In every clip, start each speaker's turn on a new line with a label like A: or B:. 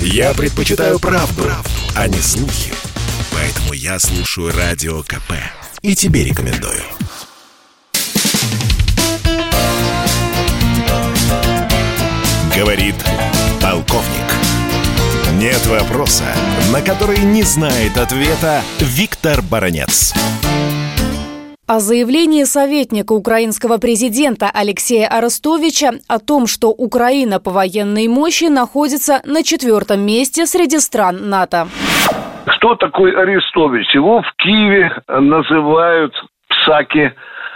A: Я предпочитаю правду, правду, а не слухи. Поэтому я слушаю Радио КП. И тебе рекомендую. Говорит полковник. Нет вопроса, на который не знает ответа Виктор Баранец.
B: О заявлении советника украинского президента Алексея Арестовича о том, что Украина по военной мощи находится на четвертом месте среди стран НАТО.
C: Кто такой Арестович? Его в Киеве называют псаки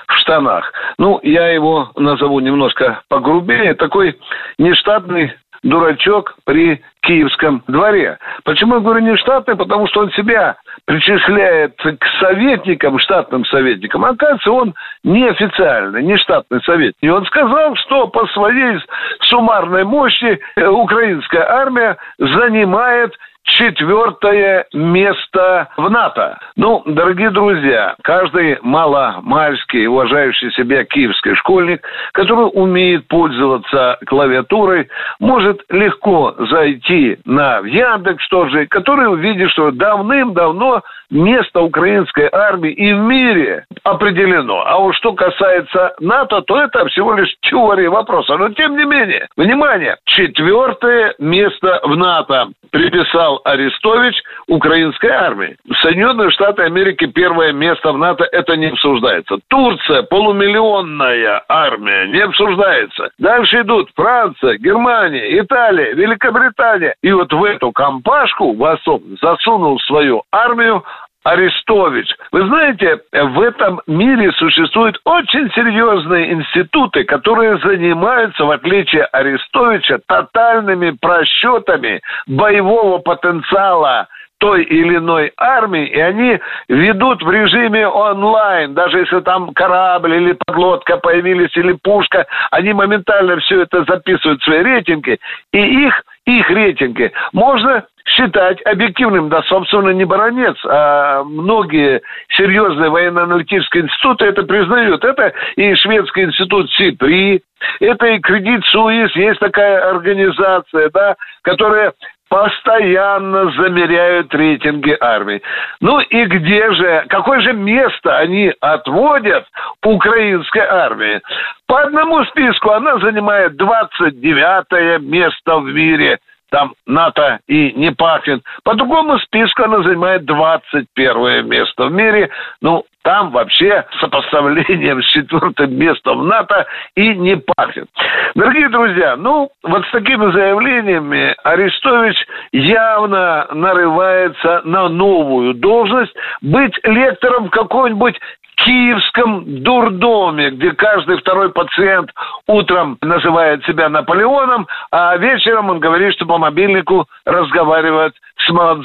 C: в штанах. Ну, я его назову немножко погрубее. Такой нештатный дурачок при Киевском дворе. Почему я говорю не штатный? Потому что он себя причисляет к советникам, штатным советникам. Оказывается, он неофициальный, не штатный советник. И он сказал, что по своей суммарной мощи э, украинская армия занимает четвертое место в НАТО. Ну, дорогие друзья, каждый маломальский, уважающий себя киевский школьник, который умеет пользоваться клавиатурой, может легко зайти на Яндекс тоже, который увидит, что давным-давно место украинской армии и в мире определено. А вот что касается НАТО, то это всего лишь теория вопроса. Но тем не менее, внимание, четвертое место в НАТО приписал Арестович украинской армии. Соединенные Штаты Америки первое место в НАТО, это не обсуждается. Турция, полумиллионная армия, не обсуждается. Дальше идут Франция, Германия, Италия, Великобритания. И вот в эту компашку Восток засунул свою армию Арестович. Вы знаете, в этом мире существуют очень серьезные институты, которые занимаются, в отличие Арестовича, тотальными просчетами боевого потенциала той или иной армии, и они ведут в режиме онлайн, даже если там корабль или подлодка появились, или пушка, они моментально все это записывают в свои рейтинги, и их, их рейтинги можно считать объективным, да, собственно, не баронец, а многие серьезные военно-аналитические институты это признают. Это и шведский институт СИПРИ, это и Кредит Суис, есть такая организация, да, которая постоянно замеряют рейтинги армии. Ну и где же, какое же место они отводят украинской армии? По одному списку она занимает 29 место в мире – там НАТО и не пахнет. По другому списку она занимает 21 место в мире. Ну, там вообще сопоставлением с четвертым местом НАТО и не пахнет. Дорогие друзья, ну, вот с такими заявлениями Арестович явно нарывается на новую должность быть лектором какой-нибудь киевском дурдоме, где каждый второй пациент утром называет себя Наполеоном, а вечером он говорит, что по мобильнику разговаривает с Мао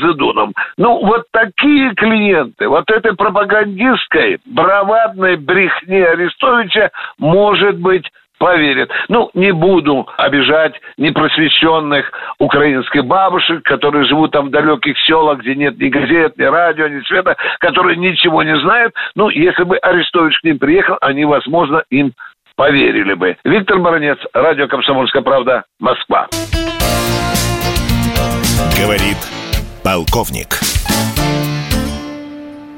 C: Ну, вот такие клиенты, вот этой пропагандистской, бравадной брехни Арестовича может быть поверят. Ну, не буду обижать непросвещенных украинских бабушек, которые живут там в далеких селах, где нет ни газет, ни радио, ни света, которые ничего не знают. Ну, если бы Арестович к ним приехал, они, возможно, им поверили бы. Виктор Баранец, радио «Комсомольская правда», Москва.
A: Говорит полковник.